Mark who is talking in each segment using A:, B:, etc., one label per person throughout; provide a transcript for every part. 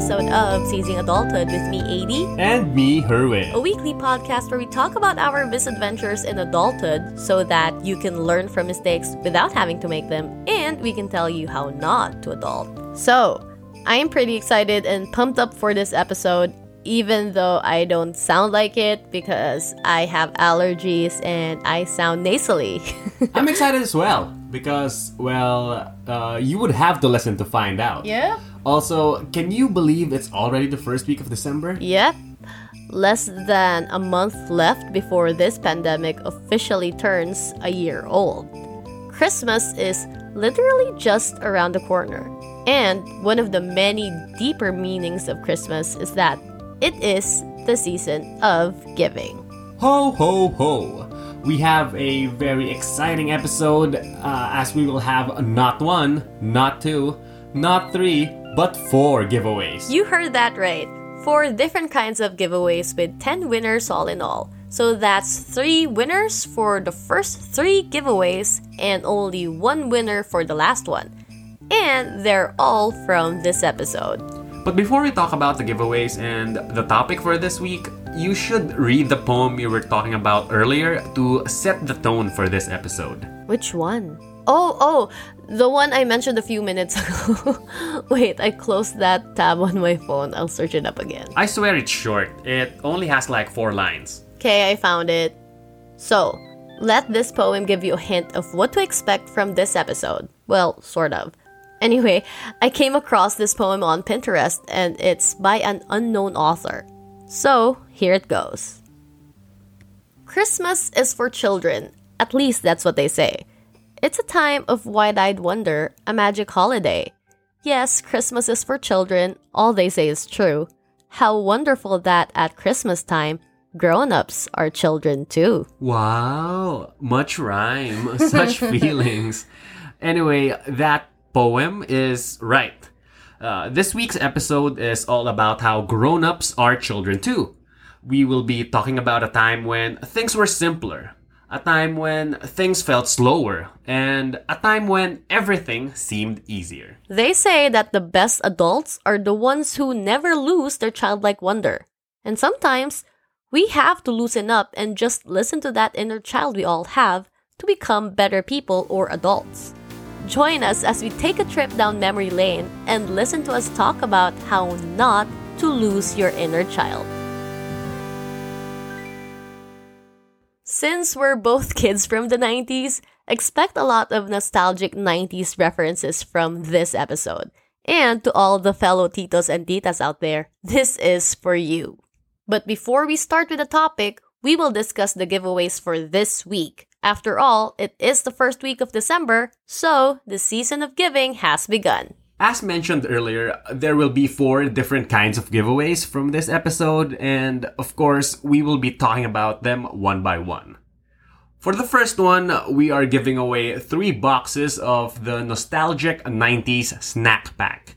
A: episode of Seizing Adulthood with me, Eyddie,
B: And me, Herwin.
A: a weekly podcast where we talk about our misadventures in adulthood so that you can learn from mistakes without having to make them, and we can tell you how not to adult. So, I am pretty excited and pumped up for this episode, even though I don't sound like it because I have allergies and I sound nasally.
B: I'm excited as well because, well, uh, you would have to listen to find out.
A: yeah?
B: Also, can you believe it's already the first week of December?
A: Yep. Less than a month left before this pandemic officially turns a year old. Christmas is literally just around the corner. And one of the many deeper meanings of Christmas is that it is the season of giving.
B: Ho, ho, ho! We have a very exciting episode uh, as we will have not one, not two, not three, but four giveaways.
A: You heard that right. Four different kinds of giveaways with 10 winners all in all. So that's three winners for the first three giveaways and only one winner for the last one. And they're all from this episode.
B: But before we talk about the giveaways and the topic for this week, you should read the poem you were talking about earlier to set the tone for this episode.
A: Which one? Oh, oh, the one I mentioned a few minutes ago. Wait, I closed that tab on my phone. I'll search it up again.
B: I swear it's short. It only has like four lines.
A: Okay, I found it. So, let this poem give you a hint of what to expect from this episode. Well, sort of. Anyway, I came across this poem on Pinterest and it's by an unknown author. So, here it goes. Christmas is for children, at least that's what they say. It's a time of wide eyed wonder, a magic holiday. Yes, Christmas is for children, all they say is true. How wonderful that at Christmas time, grown ups are children too.
B: Wow, much rhyme, such feelings. Anyway, that poem is right. Uh, this week's episode is all about how grown ups are children too. We will be talking about a time when things were simpler, a time when things felt slower, and a time when everything seemed easier.
A: They say that the best adults are the ones who never lose their childlike wonder. And sometimes we have to loosen up and just listen to that inner child we all have to become better people or adults. Join us as we take a trip down memory lane and listen to us talk about how not to lose your inner child. Since we're both kids from the 90s, expect a lot of nostalgic 90s references from this episode. And to all the fellow titos and titas out there, this is for you. But before we start with the topic, we will discuss the giveaways for this week. After all, it is the first week of December, so the season of giving has begun.
B: As mentioned earlier, there will be four different kinds of giveaways from this episode, and of course, we will be talking about them one by one. For the first one, we are giving away three boxes of the nostalgic 90s snack pack.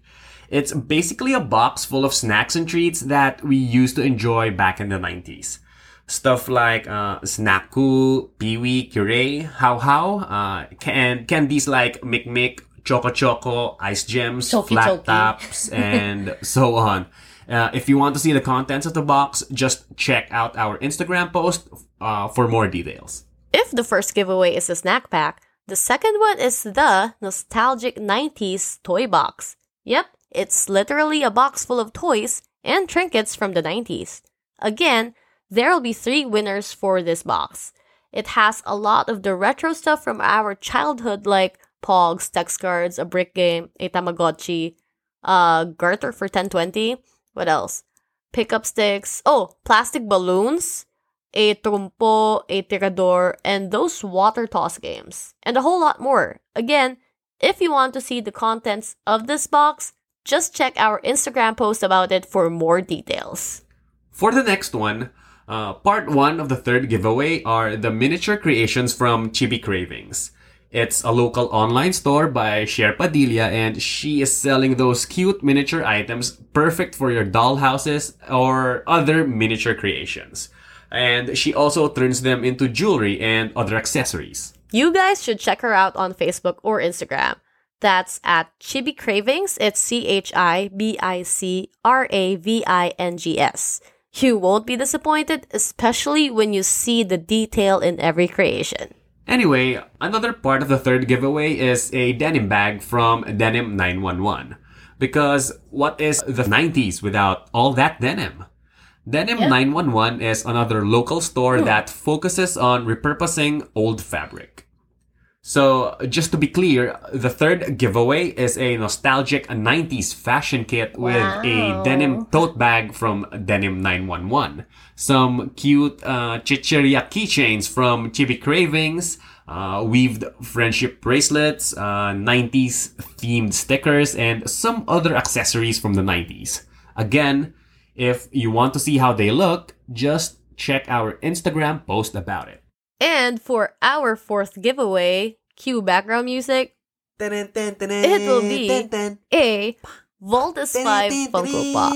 B: It's basically a box full of snacks and treats that we used to enjoy back in the 90s. Stuff like uh, Snacku, Peewee, Curey, Haw Haw, uh, and candies like Mik-Mik, Choco Choco, Ice Gems,
A: Choki
B: Flat
A: Choki.
B: Tops, and so on. Uh, if you want to see the contents of the box, just check out our Instagram post uh, for more details.
A: If the first giveaway is a snack pack, the second one is the nostalgic 90s toy box. Yep, it's literally a box full of toys and trinkets from the 90s. Again, there'll be three winners for this box. It has a lot of the retro stuff from our childhood like Pogs, Tex cards, a brick game, a Tamagotchi, uh, garter for 1020. What else? Pickup sticks. Oh, plastic balloons a trompo, a tirador, and those water toss games, and a whole lot more. Again, if you want to see the contents of this box, just check our Instagram post about it for more details.
B: For the next one, uh, part one of the third giveaway are the miniature creations from Chibi Cravings. It's a local online store by Cher Padilla, and she is selling those cute miniature items perfect for your dollhouses or other miniature creations. And she also turns them into jewelry and other accessories.
A: You guys should check her out on Facebook or Instagram. That's at Chibi Cravings. It's C H I B I C R A V I N G S. You won't be disappointed, especially when you see the detail in every creation.
B: Anyway, another part of the third giveaway is a denim bag from Denim 911. Because what is the 90s without all that denim? Denim 911 is another local store hmm. that focuses on repurposing old fabric. So, just to be clear, the third giveaway is a nostalgic 90s fashion kit with a denim tote bag from Denim 911. Some cute uh, chicheria keychains from Chibi Cravings, uh, weaved friendship bracelets, uh, 90s themed stickers, and some other accessories from the 90s. Again, if you want to see how they look, just check our Instagram post about it.
A: And for our fourth giveaway, cue background music,
B: It
A: will be a Voltes 5 Funko Pop.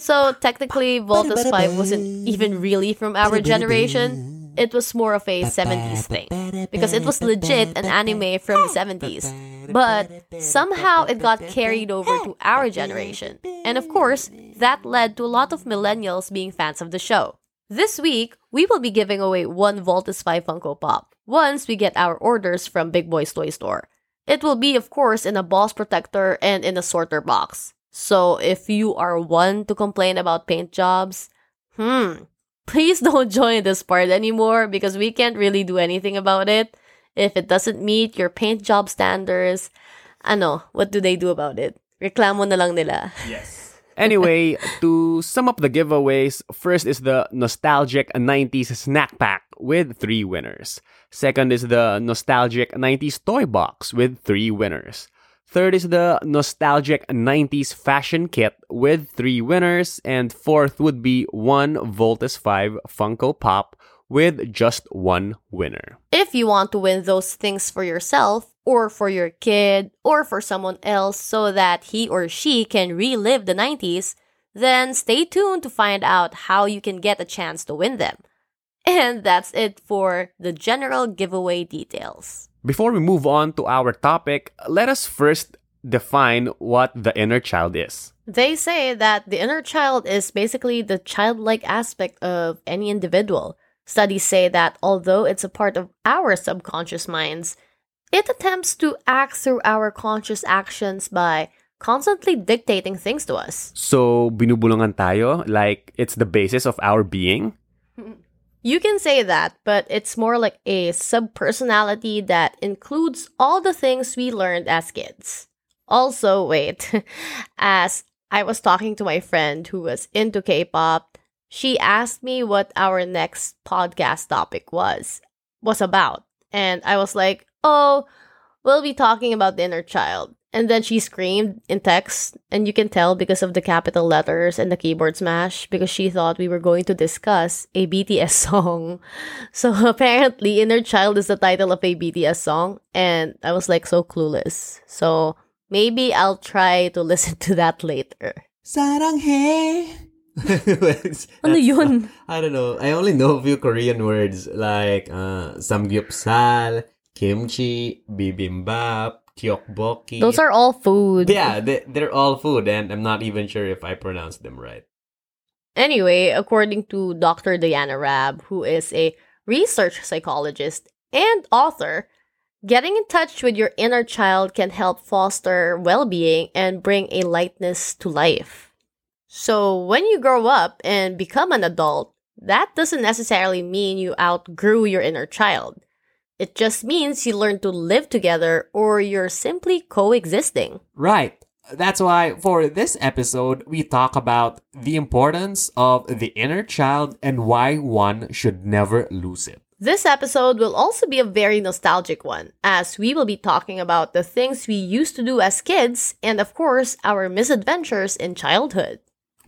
A: So technically, Voltes 5 wasn't even really from our generation. It was more of a 70s thing. Because it was legit an anime from the 70s. But somehow it got carried over to our generation. And of course, that led to a lot of millennials being fans of the show. This week, we will be giving away one Voltes 5 Funko Pop once we get our orders from Big Boy's Toy Store. It will be, of course, in a boss protector and in a sorter box. So if you are one to complain about paint jobs, hmm, please don't join this part anymore because we can't really do anything about it. If it doesn't meet your paint job standards, ano, what do they do about it? Reklamo na lang nila.
B: Anyway, to sum up the giveaways, first is the nostalgic 90s snack pack with three winners. Second is the nostalgic 90s toy box with three winners. Third is the nostalgic 90s fashion kit with three winners. And fourth would be one Voltes 5 Funko Pop with just one winner.
A: If you want to win those things for yourself, or for your kid, or for someone else so that he or she can relive the 90s, then stay tuned to find out how you can get a chance to win them. And that's it for the general giveaway details.
B: Before we move on to our topic, let us first define what the inner child is.
A: They say that the inner child is basically the childlike aspect of any individual. Studies say that although it's a part of our subconscious minds, it attempts to act through our conscious actions by constantly dictating things to us.
B: So, binubulungan tayo like it's the basis of our being?
A: You can say that, but it's more like a subpersonality that includes all the things we learned as kids. Also, wait, as I was talking to my friend who was into K pop, she asked me what our next podcast topic was was about. And I was like, oh, we'll be talking about the inner child. And then she screamed in text, and you can tell because of the capital letters and the keyboard smash, because she thought we were going to discuss a BTS song. So apparently, Inner Child is the title of a BTS song, and I was like so clueless. So maybe I'll try to listen to that later.
C: Saranghe.
A: Ano yun?
C: I don't know. I only know a few Korean words like uh, samgyeopsal, kimchi, bibimbap, tteokbokki.
A: Those are all food.
C: yeah, they, they're all food, and I'm not even sure if I pronounced them right.
A: Anyway, according to Dr. Diana Raab, who is a research psychologist and author, getting in touch with your inner child can help foster well being and bring a lightness to life. So, when you grow up and become an adult, that doesn't necessarily mean you outgrew your inner child. It just means you learn to live together or you're simply coexisting.
B: Right. That's why for this episode, we talk about the importance of the inner child and why one should never lose it.
A: This episode will also be a very nostalgic one, as we will be talking about the things we used to do as kids and, of course, our misadventures in childhood.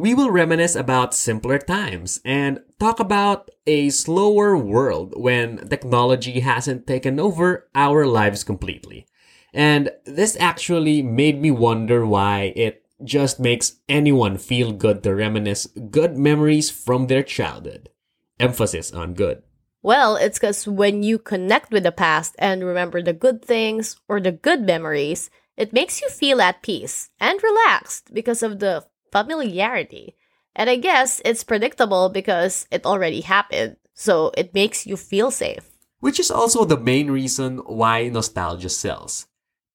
B: We will reminisce about simpler times and talk about a slower world when technology hasn't taken over our lives completely. And this actually made me wonder why it just makes anyone feel good to reminisce good memories from their childhood. Emphasis on good.
A: Well, it's because when you connect with the past and remember the good things or the good memories, It makes you feel at peace and relaxed because of the familiarity. And I guess it's predictable because it already happened, so it makes you feel safe.
D: Which is also the main reason why nostalgia sells.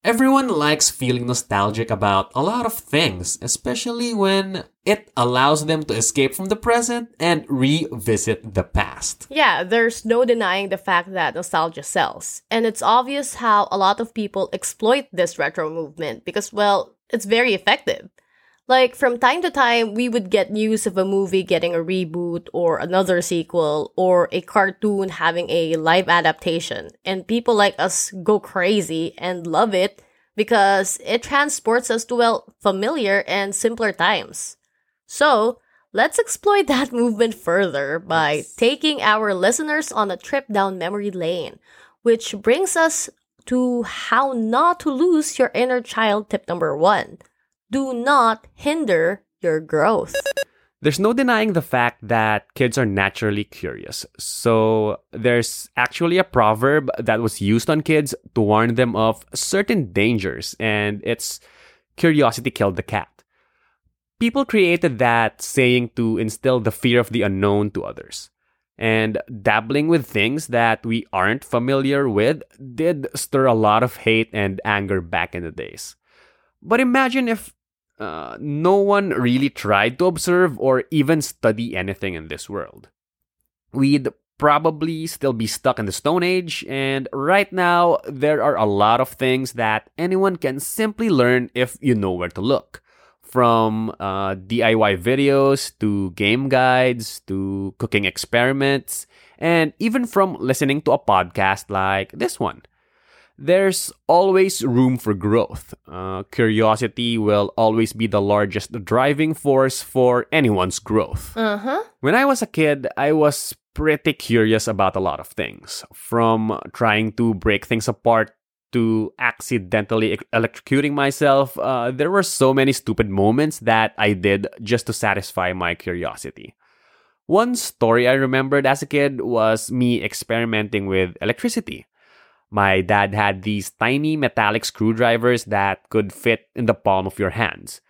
D: Everyone likes feeling nostalgic about a lot of things, especially when it allows them to escape from the present and revisit the past.
A: Yeah, there's no denying the fact that nostalgia sells. And it's obvious how a lot of people exploit this retro movement because, well, it's very effective. Like, from time to time, we would get news of a movie getting a reboot or another sequel or a cartoon having a live adaptation. And people like us go crazy and love it because it transports us to, well, familiar and simpler times. So, let's exploit that movement further by taking our listeners on a trip down memory lane, which brings us to how not to lose your inner child tip number one do not hinder your growth.
B: There's no denying the fact that kids are naturally curious. So there's actually a proverb that was used on kids to warn them of certain dangers, and it's curiosity killed the cat. People created that saying to instill the fear of the unknown to others. And dabbling with things that we aren't familiar with did stir a lot of hate and anger back in the days. But imagine if uh, no one really tried to observe or even study anything in this world. We'd probably still be stuck in the Stone Age, and right now, there are a lot of things that anyone can simply learn if you know where to look. From uh, DIY videos to game guides to cooking experiments, and even from listening to a podcast like this one there's always room for growth. Uh, curiosity will always be the largest driving force for anyone's growth.
A: Uh huh.
B: When I was a kid, I was pretty curious about a lot of things, from trying to break things apart to accidentally electrocuting myself. Uh, there were so many stupid moments that I did just to satisfy my curiosity. One story I remembered as a kid was me experimenting with electricity. My dad had these tiny metallic screwdrivers that could fit in the palm of your hands.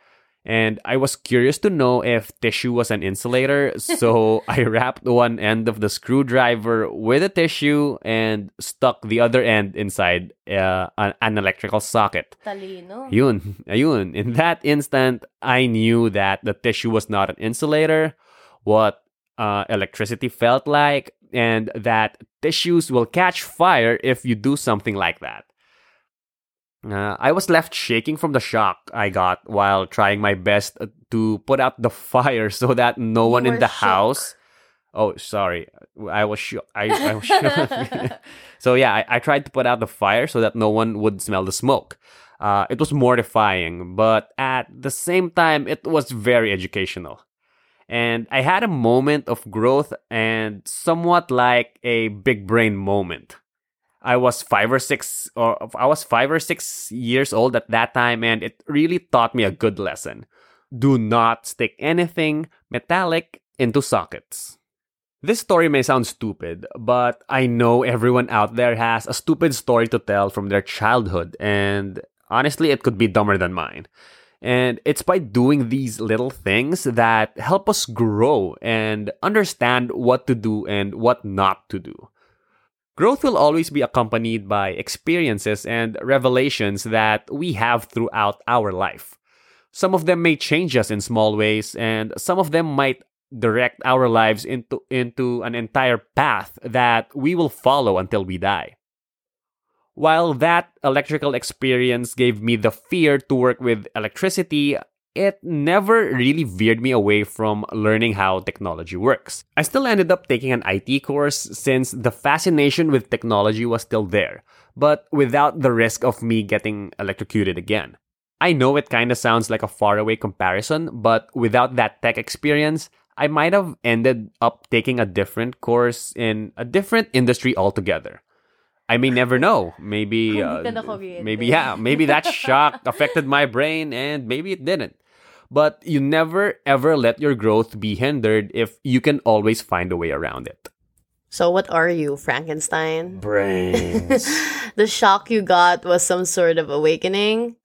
B: And I was curious to know if tissue was an insulator, so I wrapped one end of the screwdriver with a tissue and stuck the other end inside uh, an, electrical socket.
A: Talino.
B: Yun, ayun. In that instant, I knew that the tissue was not an insulator, what uh, electricity felt like, and that tissues will catch fire if you do something like that. Uh, I was left shaking from the shock I got while trying my best uh, to put out the fire so that no
A: You
B: one in the
A: shook.
B: house. Oh, sorry. I was shook. I, I was shook. so yeah, I, I tried to put out the fire so that no one would smell the smoke. Uh, it was mortifying, but at the same time, it was very educational. And I had a moment of growth and somewhat like a big brain moment. I was five or six, or I was five or six years old at that time, and it really taught me a good lesson. Do not stick anything metallic into sockets. This story may sound stupid, but I know everyone out there has a stupid story to tell from their childhood, and honestly, it could be dumber than mine. And it's by doing these little things that help us grow and understand what to do and what not to do. Growth will always be accompanied by experiences and revelations that we have throughout our life. Some of them may change us in small ways, and some of them might direct our lives into, into an entire path that we will follow until we die. While that electrical experience gave me the fear to work with electricity, it never really veered me away from learning how technology works. I still ended up taking an IT course since the fascination with technology was still there, but without the risk of me getting electrocuted again. I know it kind of sounds like a faraway comparison, but without that tech experience, I might have ended up taking a different course in a different industry altogether. I may never know. Maybe, uh,
A: di ka nakuryente.
B: maybe yeah, maybe that shock affected my brain, and maybe it didn't. But you never ever let your growth be hindered if you can always find a way around it.
A: So, what are you, Frankenstein?
D: Brains.
A: the shock you got was some sort of awakening.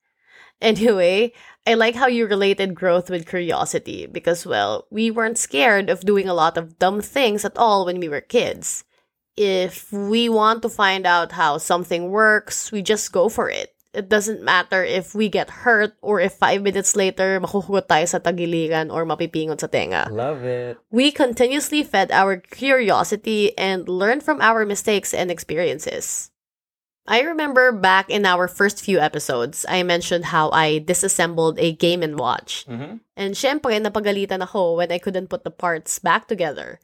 A: Anyway, I like how you related growth with curiosity because, well, we weren't scared of doing a lot of dumb things at all when we were kids. If we want to find out how something works, we just go for it. It doesn't matter if we get hurt or if five minutes later makuhugot tayo sa tagiliran or mapipingon sa tenga.
B: Love it.
A: We continuously fed our curiosity and learned from our mistakes and experiences. I remember back in our first few episodes, I mentioned how I disassembled a Game and Watch.
B: Mhm.
A: And syempre, napagalitan ako when I couldn't put the parts back together.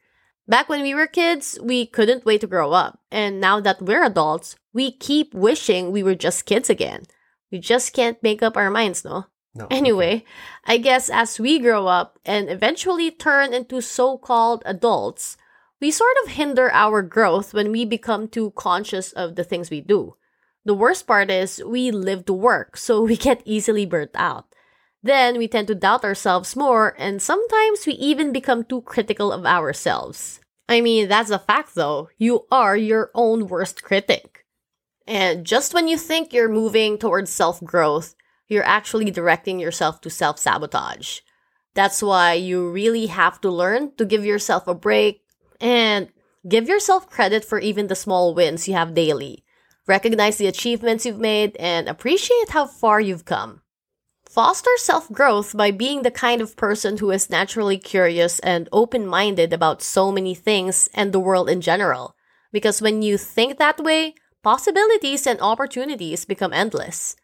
A: Back when we were kids, we couldn't wait to grow up. And now that we're adults, we keep wishing we were just kids again. We just can't make up our minds, no?
B: No.
A: Anyway, I guess as we grow up and eventually turn into so called adults, we sort of hinder our growth when we become too conscious of the things we do. The worst part is we live to work, so we get easily burnt out. Then we tend to doubt ourselves more, and sometimes we even become too critical of ourselves. I mean, that's a fact though. You are your own worst critic. And just when you think you're moving towards self growth, you're actually directing yourself to self sabotage. That's why you really have to learn to give yourself a break and give yourself credit for even the small wins you have daily. Recognize the achievements you've made and appreciate how far you've come. Foster self growth by being the kind of person who is naturally curious and open minded about so many things and the world in general. Because when you think that way, possibilities and opportunities become endless.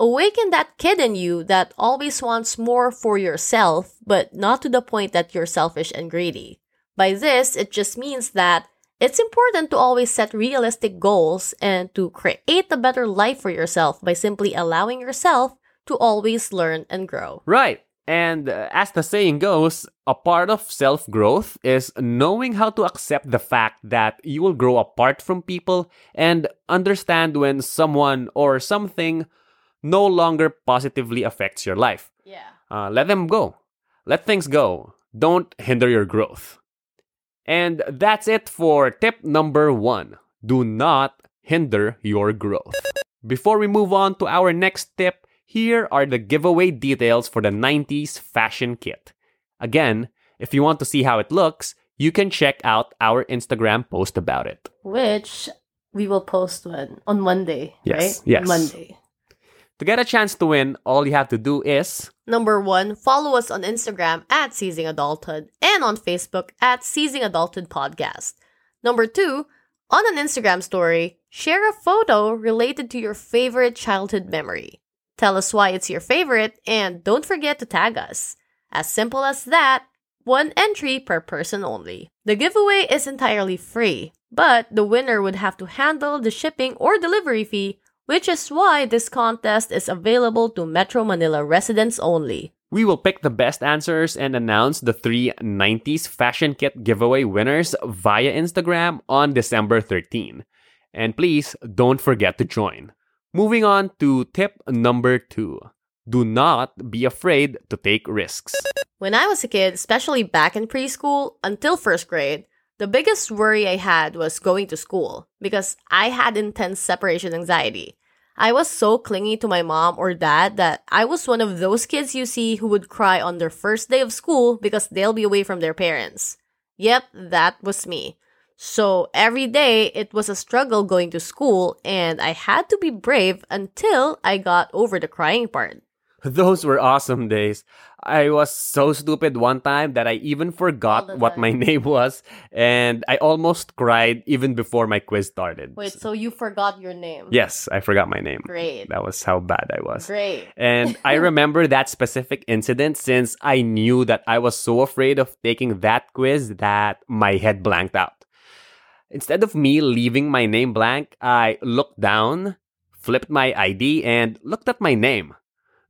A: Awaken that kid in you that always wants more for yourself, but not to the point that you're selfish and greedy. By this, it just means that it's important to always set realistic goals and to create a better life for yourself by simply allowing yourself to always learn and grow.
B: Right. And uh, as the saying goes, a part of self growth is knowing how to accept the fact that you will grow apart from people and understand when someone or something no longer positively affects your life.
A: Yeah.
B: Uh, let them go. Let things go. Don't hinder your growth. And that's it for tip number one do not hinder your growth. Before we move on to our next tip, here are the giveaway details for the 90s fashion kit. Again, if you want to see how it looks, you can check out our Instagram post about it.
A: Which we will post one on Monday,
B: Yes,
A: right?
B: yes.
A: Monday.
B: To get a chance to win, all you have to do is
A: Number one, follow us on Instagram at Seizing Adulthood and on Facebook at Seizing Adulthood Podcast. Number two, on an Instagram story, share a photo related to your favorite childhood memory. Tell us why it's your favorite and don't forget to tag us. As simple as that, one entry per person only. The giveaway is entirely free, but the winner would have to handle the shipping or delivery fee, which is why this contest is available to Metro Manila residents only.
B: We will pick the best answers and announce the three 90s fashion kit giveaway winners via Instagram on December 13. And please don't forget to join. Moving on to tip number two do not be afraid to take risks.
A: When I was a kid, especially back in preschool until first grade, the biggest worry I had was going to school because I had intense separation anxiety. I was so clingy to my mom or dad that I was one of those kids you see who would cry on their first day of school because they'll be away from their parents. Yep, that was me. So every day it was a struggle going to school and I had to be brave until I got over the crying part.
B: Those were awesome days. I was so stupid one time that I even forgot what my name was, and I almost cried even before my quiz started.
A: Wait, so you forgot your name?
B: Yes, I forgot my name.
A: Great.
B: That was how bad I was.
A: Great.
B: And I remember that specific incident since I knew that I was so afraid of taking that quiz that my head blanked out. Instead of me leaving my name blank, I looked down, flipped my ID, and looked at my name.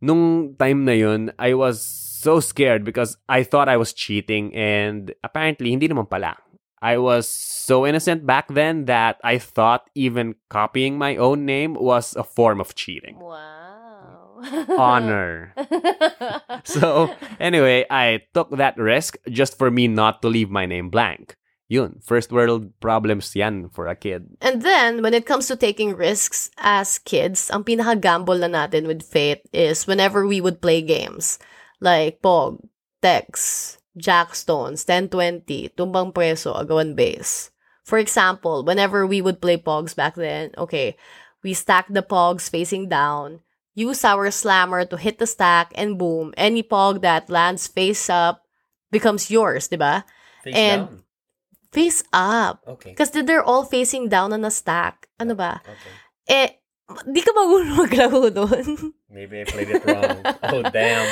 B: Nung time na yun, I was so scared because I thought I was cheating and apparently hindi naman pala. I was so innocent back then that I thought even copying my own name was a form of cheating.
A: Wow.
B: Honor. So, anyway, I took that risk just for me not to leave my name blank. Yun, first world problems yan for a kid.
A: And then, when it comes to taking risks as kids, ang pinaka-gamble na natin with Fate is whenever we would play games. Like Pog, Tex, Jackstones, 1020, Tumbang Preso, Agawan Base. For example, whenever we would play Pogs back then, okay, we stack the Pogs facing down, use our slammer to hit the stack, and boom, any Pog that lands face up becomes yours, diba?
E: Face
A: And-
E: down.
A: Face up.
E: Okay.
A: Because they're all facing down on a stack. Ano ba?
E: Okay.
A: Eh, di ka marunong maglaro doon.
E: Maybe I played it wrong. oh, damn.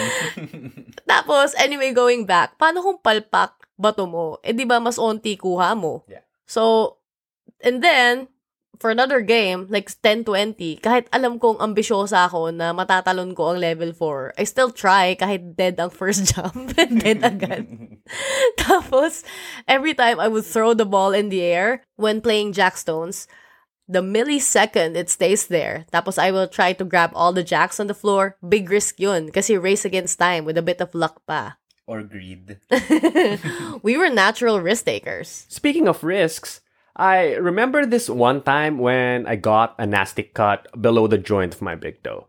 A: Tapos, anyway, going back, paano kung palpak bato mo? Eh, di ba mas onti kuha mo?
E: Yeah.
A: So, and then, for another game, like 10-20, kahit alam kong ambisyosa ako na matatalon ko ang level 4, I still try kahit dead ang first jump and dead agad. Tapos, every time I would throw the ball in the air when playing Jackstones, the millisecond it stays there, tapos I will try to grab all the jacks on the floor, big risk yun. Kasi race against time with a bit of luck pa.
E: or greed.
A: we were natural risk takers.
B: Speaking of risks, I remember this one time when I got a nasty cut below the joint of my big toe.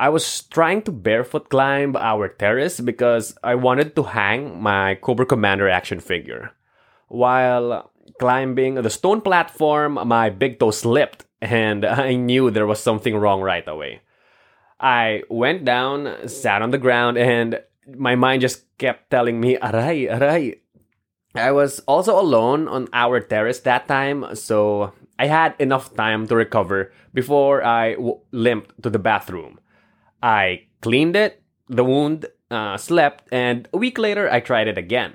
B: I was trying to barefoot climb our terrace because I wanted to hang my Cobra Commander action figure. While climbing the stone platform, my big toe slipped and I knew there was something wrong right away. I went down, sat on the ground, and my mind just kept telling me, Aray, aray, I was also alone on our terrace that time, so I had enough time to recover before I w- limped to the bathroom. I cleaned it, the wound, uh, slept, and a week later I tried it again.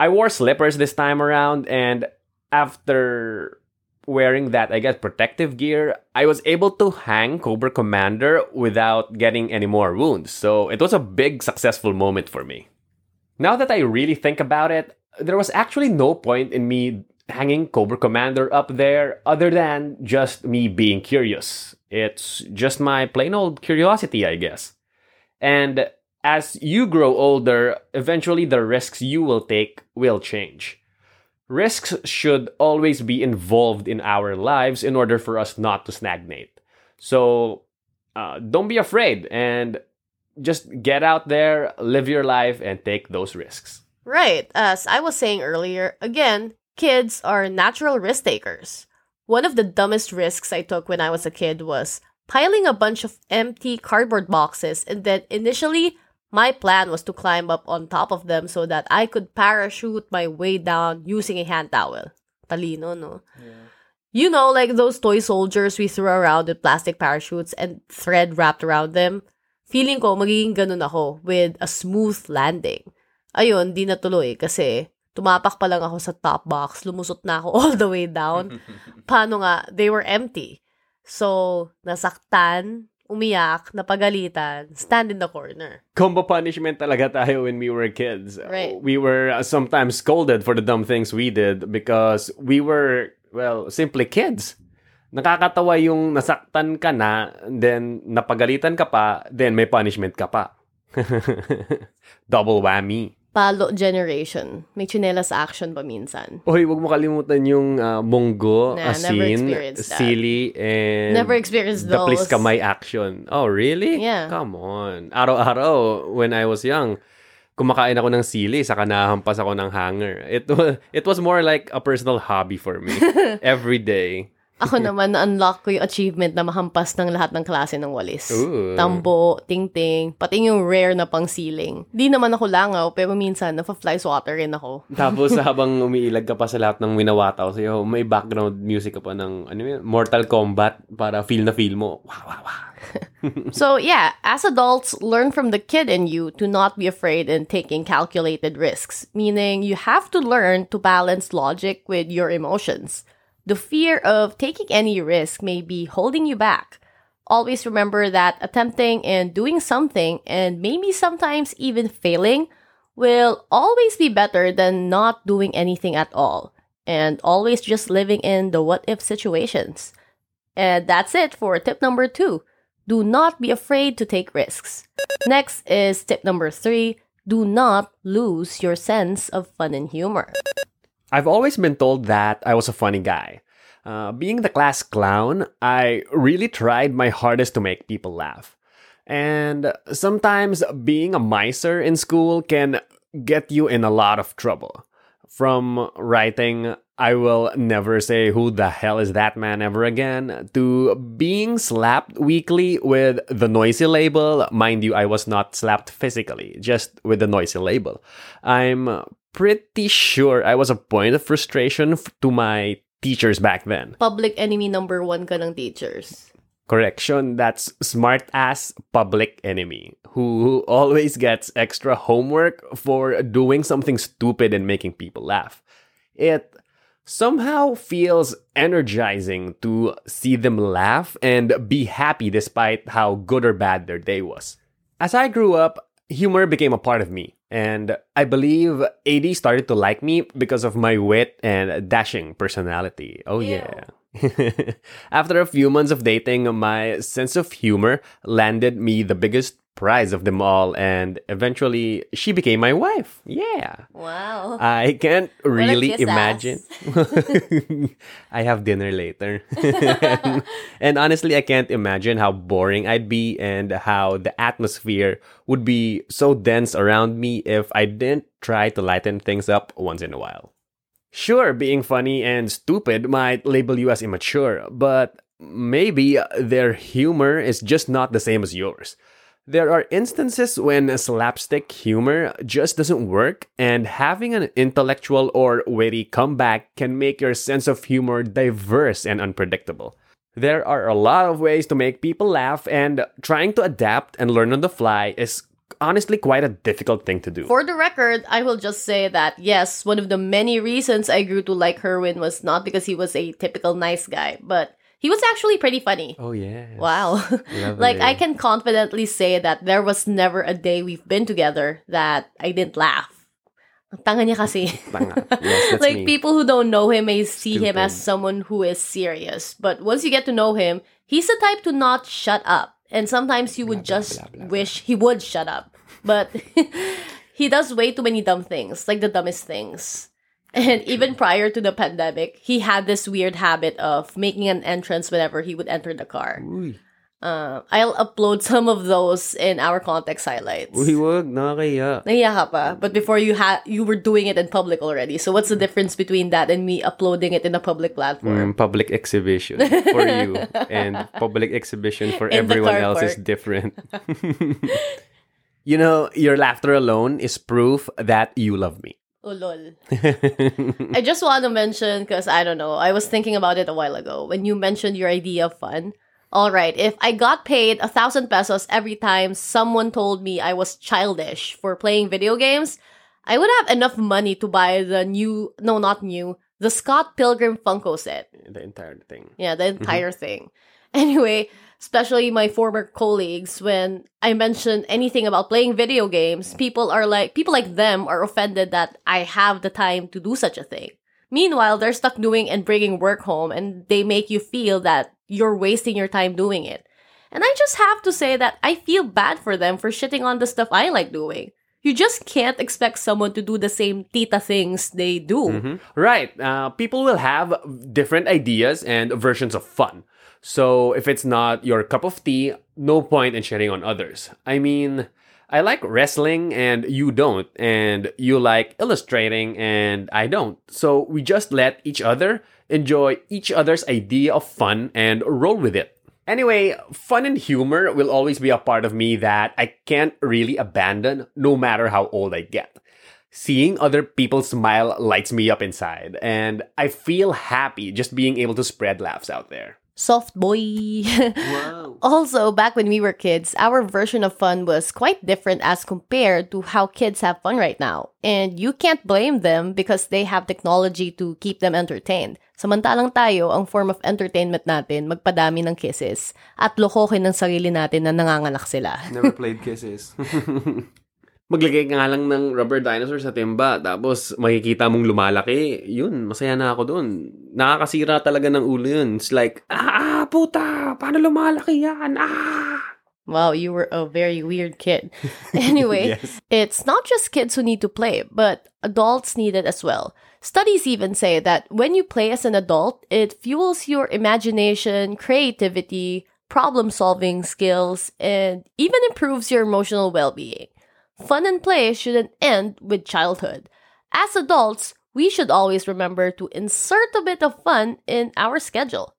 B: I wore slippers this time around, and after wearing that, I guess, protective gear, I was able to hang Cobra Commander without getting any more wounds, so it was a big successful moment for me. Now that I really think about it, there was actually no point in me hanging Cobra Commander up there other than just me being curious. It's just my plain old curiosity, I guess. And as you grow older, eventually the risks you will take will change. Risks should always be involved in our lives in order for us not to stagnate. So uh, don't be afraid and just get out there, live your life, and take those risks.
A: Right. As I was saying earlier, again, kids are natural risk takers. One of the dumbest risks I took when I was a kid was piling a bunch of empty cardboard boxes, and then initially, my plan was to climb up on top of them so that I could parachute my way down using a hand towel. Talino, no? You know, like those toy soldiers we threw around with plastic parachutes and thread wrapped around them? Feeling ko magiging ganun ako with a smooth landing. Ayun, di natuloy kasi tumapak pa lang ako sa top box, lumusot na ako all the way down. Paano nga, they were empty. So, nasaktan, umiyak, napagalitan, stand in the corner.
B: Combo punishment talaga tayo when we were kids.
A: Right.
B: We were uh, sometimes scolded for the dumb things we did because we were, well, simply kids. Nakakatawa yung nasaktan ka na, then napagalitan ka pa, then may punishment ka pa. Double whammy.
A: Palo generation. May chinelas action ba minsan?
B: Oy, wag mo kalimutan yung uh, munggo,
A: Nah, never
B: asin, sili, and
A: Never experienced
B: the
A: those.
B: please kamay action. Oh, really?
A: Yeah.
B: Come on. Araw-araw, when I was young, kumakain ako ng sili, saka nahampas ako ng hanger. It was, it was more like a personal hobby for me. Every day.
A: Ako naman, na-unlock ko yung achievement na mahampas ng lahat ng klase ng walis.
B: Ooh.
A: Tambo, ting-ting, pati yung rare na pang ceiling. Di naman ako langaw, pero minsan, nafa-fly swatter rin ako.
B: Tapos habang umiilag ka pa sa lahat ng winawataw sa'yo, may background music ka pa ng ano yun, Mortal Kombat para feel na feel mo. Wow, wow, wow.
A: So, yeah, as adults, learn from the kid in you to not be afraid in taking calculated risks, meaning you have to learn to balance logic with your emotions. The fear of taking any risk may be holding you back. Always remember that attempting and doing something, and maybe sometimes even failing, will always be better than not doing anything at all, and always just living in the what if situations. And that's it for tip number two. Do not be afraid to take risks. Next is tip number three do not lose your sense of fun and humor.
B: I've always been told that I was a funny guy. Uh, being the class clown, I really tried my hardest to make people laugh. And sometimes being a miser in school can get you in a lot of trouble. From writing, I will never say who the hell is that man ever again, to being slapped weekly with the noisy label. Mind you, I was not slapped physically, just with the noisy label. I'm pretty sure I was a point of frustration f- to my teachers back then.
A: Public enemy number one ka ng teachers.
B: Correction, that's smart ass public enemy who always gets extra homework for doing something stupid and making people laugh. It somehow feels energizing to see them laugh and be happy despite how good or bad their day was. As I grew up, humor became a part of me, and I believe Eyddie started to like me because of my wit and dashing personality. Oh, yeah. After a few months of dating, my sense of humor landed me the biggest prize of them all, and eventually she became my wife. Yeah.
A: Wow.
B: I can't really imagine. I have dinner later. and, and honestly, I can't imagine how boring I'd be and how the atmosphere would be so dense around me if I didn't try to lighten things up once in a while. Sure, being funny and stupid might label you as immature, but maybe their humor is just not the same as yours. There are instances when slapstick humor just doesn't work, and having an intellectual or witty comeback can make your sense of humor diverse and unpredictable. There are a lot of ways to make people laugh, and trying to adapt and learn on the fly is honestly quite a difficult thing to do.
A: For the record, I will just say that yes, one of the many reasons I grew to like Herwin was not because he was a typical nice guy, but he was actually pretty funny.
B: oh, yeah.
A: Wow. like I can confidently say that there was never a day we've been together that I didn't laugh. Ang Tanga niya kasi.
B: Yes,
A: like
B: me.
A: people who don't know him may see him as someone who is serious, but once you get to know him, he's the type to not shut up. And sometimes you would just
B: blah, blah, blah.
A: wish he would shut up. But he does way too many dumb things, like the dumbest things. And even prior to the pandemic, he had this weird habit of making an entrance whenever he would enter the car.
B: Uy.
A: Uh, I'll upload some of those in our context highlights.
B: Uy, wag. Nakakaya.
A: Nahiya ka pa. But before you had, you were doing it in public already. So what's the difference between that and me uploading it in a public platform?
B: Mm, public exhibition for you and public exhibition for
A: In the
B: everyone
A: car
B: else is
A: park.
B: different. you know, your laughter alone is proof that you love me.
A: Oh lol. I just want to mention because I don't know. I was thinking about it a while ago when you mentioned your idea of fun. All right, if I got paid a thousand pesos every time someone told me I was childish for playing video games, I would have enough money to buy the new, no, not new, the Scott Pilgrim Funko set.
B: the entire thing.
A: Yeah, the mm-hmm. entire thing. Anyway, especially my former colleagues, when I mention anything about playing video games, people are like, people like them are offended that I have the time to do such a thing. Meanwhile, they're stuck doing and bringing work home, and they make you feel that you're wasting your time doing it. And I just have to say that I feel bad for them for shitting on the stuff I like doing. You just can't expect someone to do the same tita things they do.
B: Right. Uh, people will have different ideas and versions of fun. So if it's not your cup of tea, no point in sharing on others. I mean, I like wrestling and you don't, and you like illustrating and I don't. So we just let each other enjoy each other's idea of fun and roll with it. Anyway, fun and humor will always be a part of me that I can't really abandon no matter how old I get. Seeing other people smile lights me up inside, and I feel happy just being able to spread laughs out there.
A: Soft boy. Also, back when we were kids, our version of fun was quite different as compared to how kids have fun right now. And you can't blame them because they have technology to keep them entertained. Samantalang tayo, ang form of entertainment natin, magpadami ng kisses at lokohin ng sarili natin na nanganganak sila.
B: Never played kisses. Maglagay ka nga lang ng rubber dinosaur sa timba, tapos makikita mong lumalaki, yun, masaya na ako dun. Nakakasira talaga ng ulo yun. It's like, ah, puta, paano lumalaki yan? Ah!
A: Wow, you were a very weird kid. Anyway,
B: Yes.
A: it's not just kids who need to play, but adults need it as well. Studies even say that when you play as an adult, it fuels your imagination, creativity, problem solving skills, and even improves your emotional well being. Fun and play shouldn't end with childhood. As adults, we should always remember to insert a bit of fun in our schedule.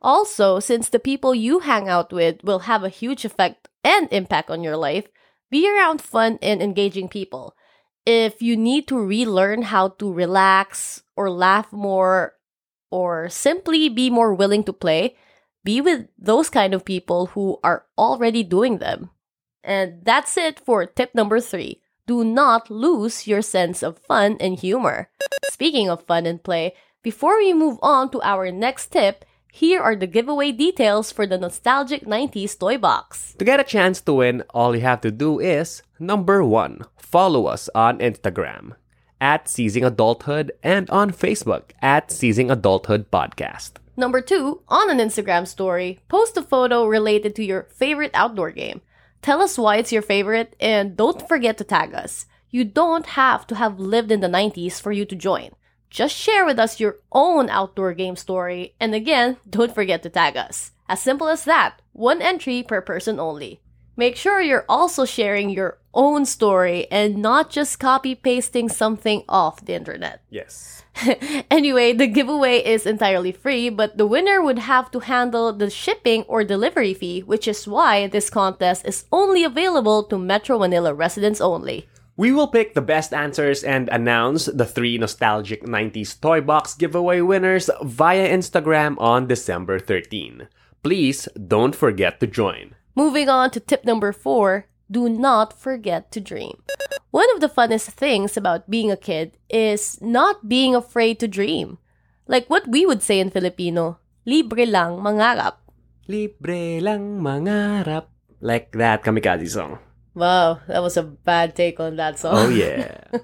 A: Also, since the people you hang out with will have a huge effect and impact on your life, be around fun and engaging people. If you need to relearn how to relax or laugh more or simply be more willing to play, be with those kind of people who are already doing them. And that's it for tip number three. Do not lose your sense of fun and humor. Speaking of fun and play, before we move on to our next tip, here are the giveaway details for the nostalgic 90s toy box.
B: To get a chance to win, all you have to do is number one, follow us on Instagram at Seizing Adulthood and on Facebook at Seizing Adulthood Podcast.
A: Number two, on an Instagram story, post a photo related to your favorite outdoor game. Tell us why it's your favorite and don't forget to tag us. You don't have to have lived in the 90s for you to join. Just share with us your own outdoor game story, and again, don't forget to tag us. As simple as that, one entry per person only. Make sure you're also sharing your own story and not just copy pasting something off the internet.
B: Yes.
A: anyway, the giveaway is entirely free, but the winner would have to handle the shipping or delivery fee, which is why this contest is only available to Metro Manila residents only.
B: We will pick the best answers and announce the three nostalgic 90s toy box giveaway winners via Instagram on December 13. Please don't forget to join.
A: Moving on to tip number four do not forget to dream. One of the funnest things about being a kid is not being afraid to dream. Like what we would say in Filipino, libre lang mangarap.
B: Libre lang mangarap. Like that Kamikazee song.
A: Wow, that was a bad take on that song.
B: Oh yeah.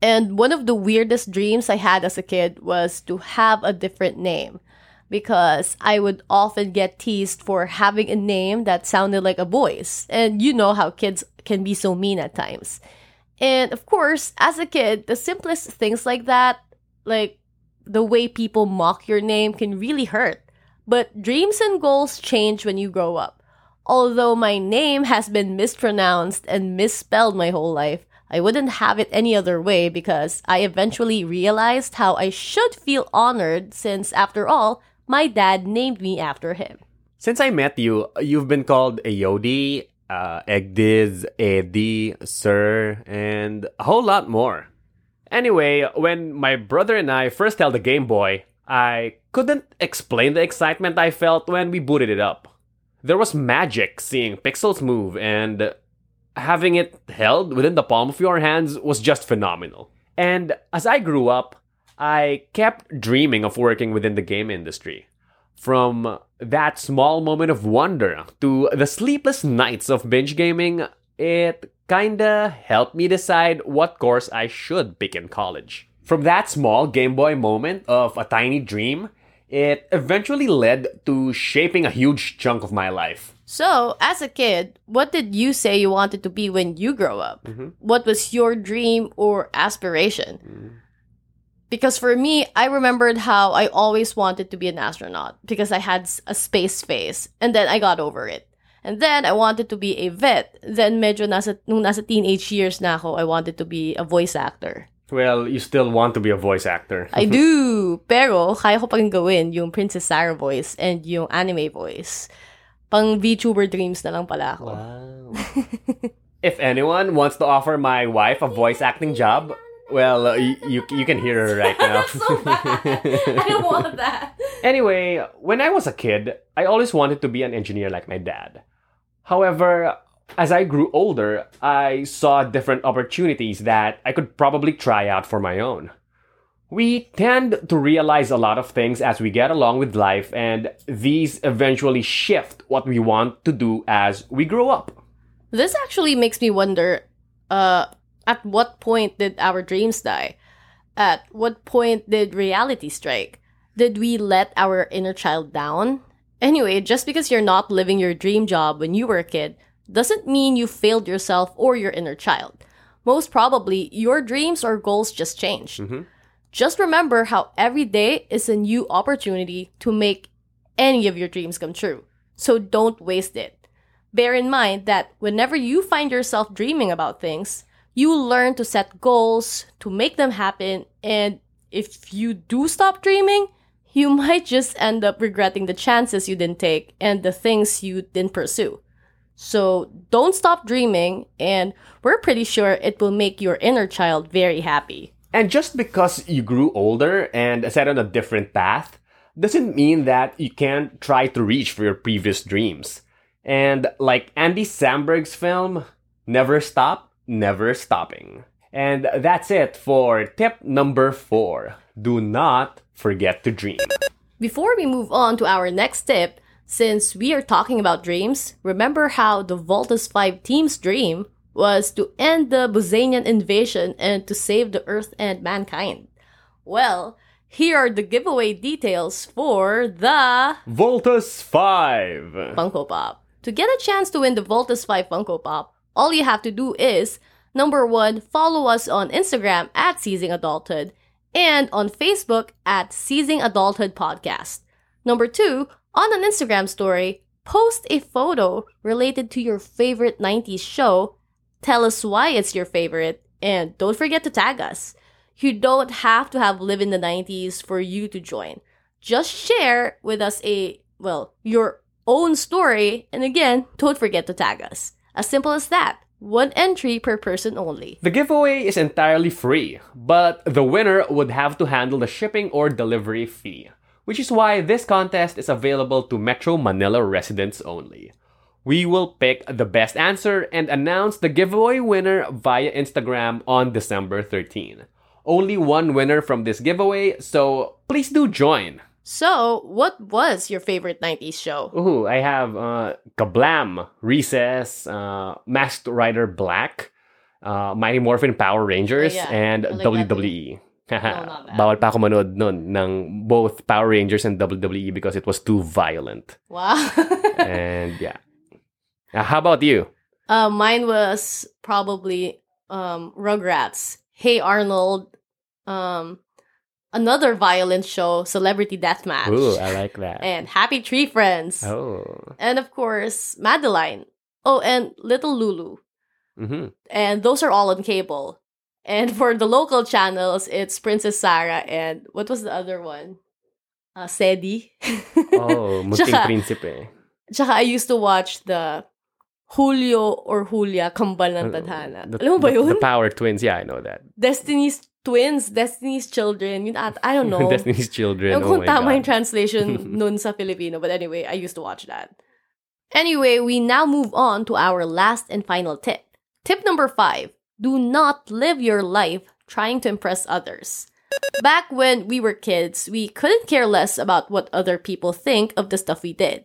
A: And one of the weirdest dreams I had as a kid was to have a different name because I would often get teased for having a name that sounded like a boy's. And you know how kids can be so mean at times. And of course, as a kid, the simplest things like that, like the way people mock your name, can really hurt. But dreams and goals change when you grow up. Although my name has been mispronounced and misspelled my whole life, I wouldn't have it any other way because I eventually realized how I should feel honored since, after all, my dad named me after him.
B: Since I met you, you've been called Ayodi, uh, Egdiz, Eddie, Sir, and a whole lot more. Anyway, when my brother and I first held the Game Boy, I couldn't explain the excitement I felt when we booted it up. There was magic seeing pixels move, and having it held within the palm of your hands was just phenomenal. And as I grew up, I kept dreaming of working within the game industry. From that small moment of wonder to the sleepless nights of binge gaming, it kinda helped me decide what course I should pick in college. From that small Game Boy moment of a tiny dream, it eventually led to shaping a huge chunk of my life.
A: So, as a kid, what did you say you wanted to be when you grow up? Mm-hmm. What was your dream or aspiration? Mm-hmm. Because for me, I remembered how I always wanted to be an astronaut because I had a space face and then I got over it. And then I wanted to be a vet. Then medyo nasa, nung nasa teenage years na ako, I wanted to be a voice actor.
B: Well, you still want to be a voice actor.
A: I do! Pero kaya ko pa rin gawin yung Princess Sarah voice and yung anime voice. Pang VTuber dreams na lang pala ako.
B: If anyone wants to offer my wife a voice acting job, well, uh, you you can hear her right now.
A: so bad. I don't want that.
B: Anyway, when I was a kid, I always wanted to be an engineer like my dad. However, as I grew older, I saw different opportunities that I could probably try out for my own. We tend to realize a lot of things as we get along with life, and these eventually shift what we want to do as we grow up.
A: This actually makes me wonder uh, at what point did our dreams die? At what point did reality strike? Did we let our inner child down? Anyway, just because you're not living your dream job when you were a kid doesn't mean you failed yourself or your inner child. Most probably, your dreams or goals just changed. Mm-hmm. Just remember how every day is a new opportunity to make any of your dreams come true. So don't waste it. Bear in mind that whenever you find yourself dreaming about things, you learn to set goals, to make them happen, and if you do stop dreaming, you might just end up regretting the chances you didn't take and the things you didn't pursue. So don't stop dreaming, and we're pretty sure it will make your inner child very happy.
B: And just because you grew older and set on a different path doesn't mean that you can't try to reach for your previous dreams. And like Andy Samberg's film, never stop, never stopping. And that's it for tip number four. Do not forget to dream.
A: Before we move on to our next tip, since we are talking about dreams, remember how the Voltes 5 team's dream was to end the Boazanian invasion and to save the Earth and mankind. Well, here are the giveaway details for the
B: Voltes 5!
A: Funko Pop. To get a chance to win the Voltes 5 Funko Pop, all you have to do is number one, follow us on Instagram at Seizing Adulthood and on Facebook at Seizing Adulthood Podcast. Number two, on an Instagram story, post a photo related to your favorite 90s show. Tell us why it's your favorite, and don't forget to tag us. You don't have to have lived in the 90s for you to join. Just share with us a, well, your own story, and again, don't forget to tag us. As simple as that. One entry per person only.
B: The giveaway is entirely free, but the winner would have to handle the shipping or delivery fee, which is why this contest is available to Metro Manila residents only. We will pick the best answer and announce the giveaway winner via Instagram on December 13. Only one winner from this giveaway, so please do join.
A: So, what was your favorite 90s show?
B: Ooh, I have uh, Kablam, Recess, uh, Masked Rider Black, uh, Mighty Morphin Power Rangers,
A: Oh, yeah.
B: and
A: I like that
B: WWE.
A: Bad.
B: Bawal pa ako manood nun ng both Power Rangers and WWE because it was too violent.
A: Wow.
B: And yeah. Uh, how about you?
A: uh, mine was probably um, Rugrats. Hey Arnold. Um, another violent show, Celebrity Deathmatch.
B: Ooh, I like that.
A: and Happy Tree Friends.
B: oh.
A: And of course, Madeline. Oh, and Little Lulu.
B: hmm
A: And those are all on cable. And for the local channels, it's Princess Sarah and what was the other one? Uh, Cedie.
B: Oh, Munting
A: Tsaka-
B: Prinsipe.
A: Tsaka I used to watch the Julio or Julia Kambal ng Tadhana.
B: The,
A: Alam mo ba yun?
B: the Power Twins, yeah, I know that.
A: Destiny's Twins, Destiny's Children. Yun at, I don't know.
B: Destiny's Children.
A: Ewan
B: Oh
A: kung
B: my
A: tama yung translation nun sa Filipino. But anyway, I used to watch that. Anyway, we now move on to our last and final tip. Tip number five. Do not live your life trying to impress others. Back when we were kids, we couldn't care less about what other people think of the stuff we did.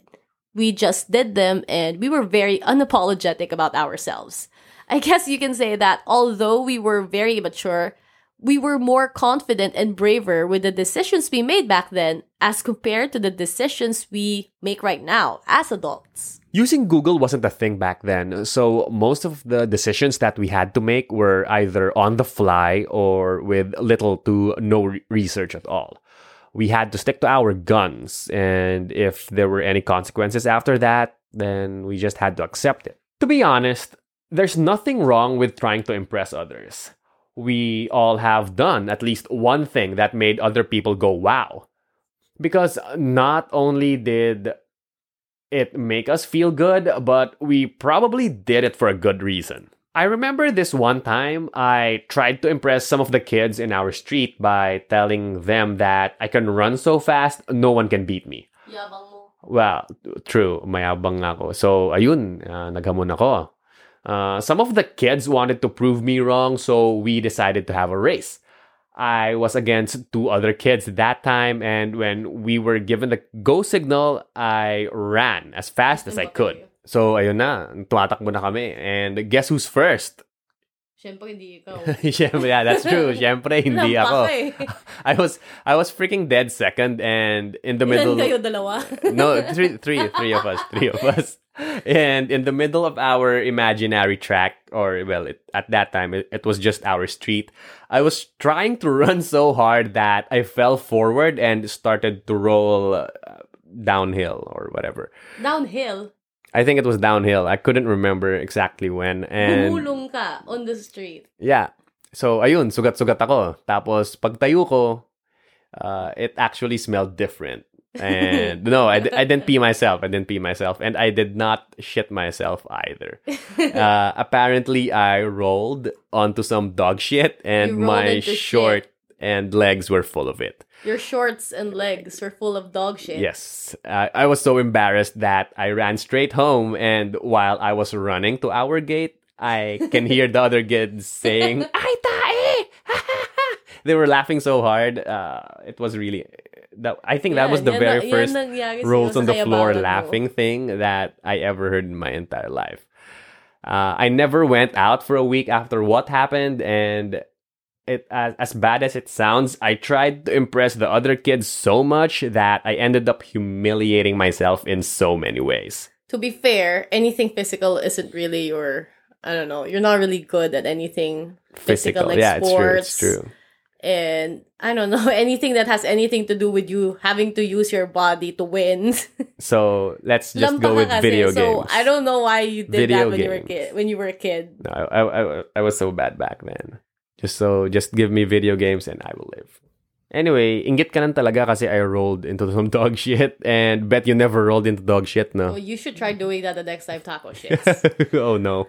A: We just did them and we were very unapologetic about ourselves. I guess you can say that although we were very immature, we were more confident and braver with the decisions we made back then as compared to the decisions we make right now as adults.
B: Using Google wasn't a thing back then, so most of the decisions that we had to make were either on the fly or with little to no re- research at all. We had to stick to our guns, and if there were any consequences after that, then we just had to accept it. To be honest, there's nothing wrong with trying to impress others. We all have done at least one thing that made other people go wow. Because not only did it make us feel good, but we probably did it for a good reason. I remember this one time I tried to impress some of the kids in our street by telling them that I can run so fast, no one can beat me. Well, true, mayabang ako. So, ayun, uh, naghamon ako. Uh, some of the kids wanted to prove me wrong, so we decided to have a race. I was against two other kids that time, and when we were given the go signal, I ran as fast as I could. So, ayun na, tumatakbo na kami. And guess who's first?
A: Siyempre, hindi ikaw.
B: Siyempre, yeah, that's true. Siyempre, hindi ako.
A: eh.
B: I was I was freaking dead second and in the
A: Ilan
B: middle
A: kayo? Dalawa?
B: No, three three three of us, three of us. And in the middle of our imaginary track or well, it, at that time it, it was just our street. I was trying to run so hard that I fell forward and started to roll uh, downhill or whatever.
A: Downhill.
B: I think it was downhill. I couldn't remember exactly when. And
A: Bumulong ka on the street.
B: Yeah. So, ayun, sugat-sugat ako. Tapos, pagtayo ko, uh, it actually smelled different. And no, I, I didn't pee myself. I didn't pee myself. And I did not shit myself either. Uh, apparently, I rolled onto some dog shit and my short and legs were full of it.
A: Your shorts and legs were full of dog shit.
B: Yes. Uh, I was so embarrassed that I ran straight home. And while I was running to our gate, I can hear the other kids saying, Ay, tae! they were laughing so hard. Uh, it was really. That, I think that was the very first rolls on the floor
A: kayabangan mo.
B: laughing thing that I ever heard in my entire life. Uh, I never went out for a week after what happened, and it as, as bad as it sounds, I tried to impress the other kids so much that I ended up humiliating myself in so many ways.
A: To be fair, anything physical isn't really your. I don't know. You're not really good at anything physical, like
B: yeah,
A: sports.
B: it's true. It's true.
A: And I don't know anything that has anything to do with you having to use your body to win.
B: So let's just go with
A: kasi,
B: video
A: so
B: games.
A: I don't know why you did
B: Video
A: that when you were a kid. When you were a kid.
B: No, I, I, I was so bad back then. Just so, just give me video games and I will live. Anyway, ingit ka lang talaga kasi I rolled into some dog shit and bet you never rolled into dog shit,
A: Well,
B: no?
A: you should try doing that the next time taco shits.
B: oh no.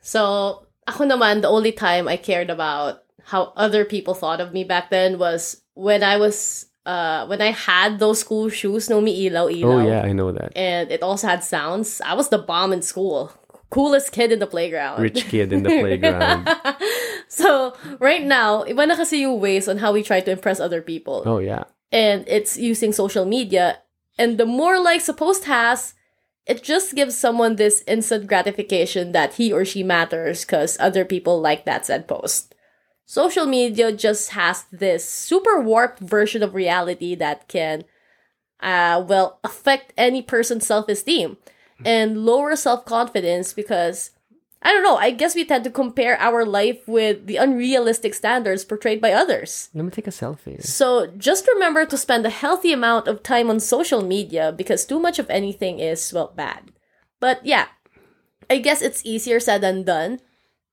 A: So, ako naman, the only time I cared about how other people thought of me back then was when I was, uh, when I had those school shoes, no mi ilaw ilaw.
B: Oh yeah, I know that.
A: And it also had sounds. I was the bomb in school. Coolest kid in the playground.
B: Rich kid in the playground.
A: so, right now, iba na kasi yung ways on how we try to impress other people.
B: Oh yeah.
A: and it's using social media. And the more likes a post has, it just gives someone this instant gratification that he or she matters because other people like that said post. Social media just has this super warped version of reality that can, uh, well, affect any person's self esteem and lower self confidence because I don't know. I guess we tend to compare our life with the unrealistic standards portrayed by others.
B: Let me take a selfie.
A: So just remember to spend a healthy amount of time on social media because too much of anything is, well, bad. But yeah, I guess it's easier said than done.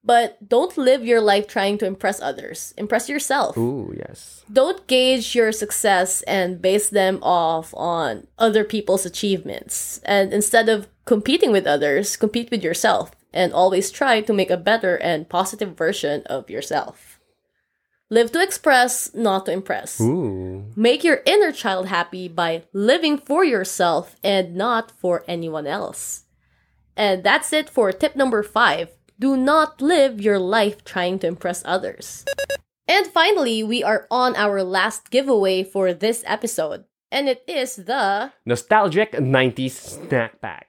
A: But don't live your life trying to impress others. Impress yourself.
B: Ooh, yes.
A: Don't gauge your success and base them off on other people's achievements. And instead of competing with others, compete with yourself and always try to make a better and positive version of yourself. Live to express, not to impress.
B: Ooh.
A: Make your inner child happy by living for yourself and not for anyone else. And that's it for tip number five. Do not live your life trying to impress others. And finally, we are on our last giveaway for this episode. And it is the
B: Nostalgic 90s snack pack.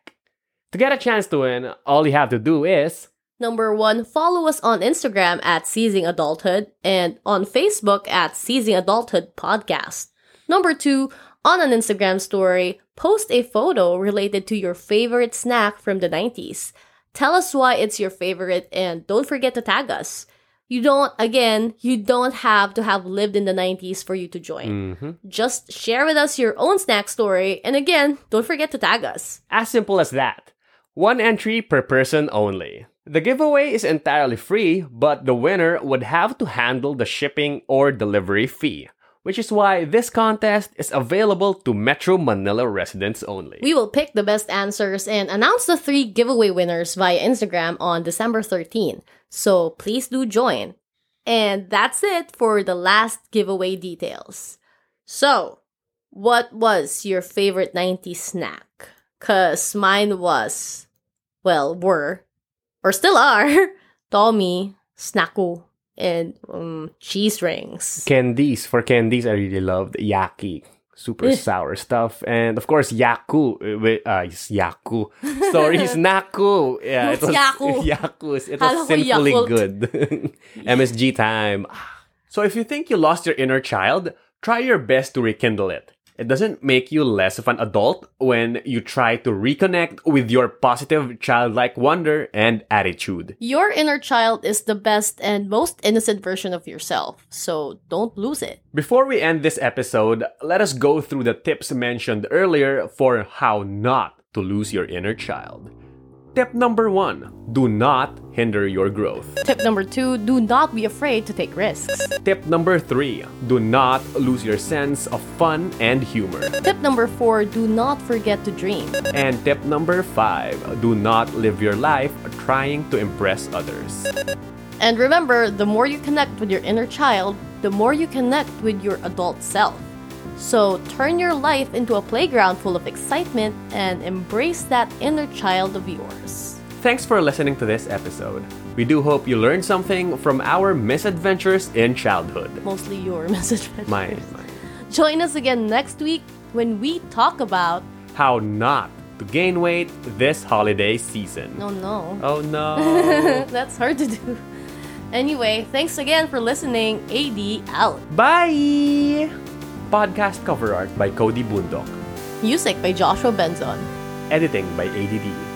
B: To get a chance to win, all you have to do is
A: number one, follow us on Instagram at Seizing Adulthood and on Facebook at Seizing Adulthood Podcast. Number two, on an Instagram story, post a photo related to your favorite snack from the 90s. Tell us why it's your favorite and don't forget to tag us. You don't, again, you don't have to have lived in the 90s for you to join.
B: Mhm.
A: Just share with us your own snack story and again, don't forget to tag us.
B: As simple as that. One entry per person only. The giveaway is entirely free, but the winner would have to handle the shipping or delivery fee, which is why this contest is available to Metro Manila residents only.
A: We will pick the best answers and announce the three giveaway winners via Instagram on December 13. So please do join. And that's it for the last giveaway details. So, what was your favorite 90s snack? Cause mine was, well, were, or still are, Tommy, Snacku, and um, cheese rings.
B: Candies. For candies, I really loved Yaki. super sour stuff, and of course Yaku. uh, wi- Uh, it's Yaku. Sorry, it's Naku. Yeah,
A: What's Yaku?
B: Yakus. It
A: Kala
B: was
A: ko
B: sinfully
A: Yakult.
B: good. MSG time. So if you think you lost your inner child, try your best to rekindle it. It doesn't make you less of an adult when you try to reconnect with your positive childlike wonder and attitude.
A: Your inner child is the best and most innocent version of yourself, so don't lose it.
B: Before we end this episode, let us go through the tips mentioned earlier for how not to lose your inner child. Tip number one do not hinder your growth.
A: Tip number two do not be afraid to take risks.
B: Tip number three do not lose your sense of fun and humor.
A: Tip number four do not forget to dream.
B: And tip number five do not live your life trying to impress others.
A: And remember, the more you connect with your inner child, the more you connect with your adult self. So turn your life into a playground full of excitement and embrace that inner child of yours.
B: Thanks for listening to this episode. We do hope you learned something from our misadventures in childhood.
A: Mostly your message.
B: Mine, mine.
A: Join us again next week when we talk about.
B: How not to gain weight this holiday season.
A: Oh no.
B: Oh no.
A: That's hard to do. Anyway, thanks again for listening. AD out.
B: Bye! Podcast cover art by Cody Bundok.
A: Music by Joshua Benzon.
B: Editing by ADD.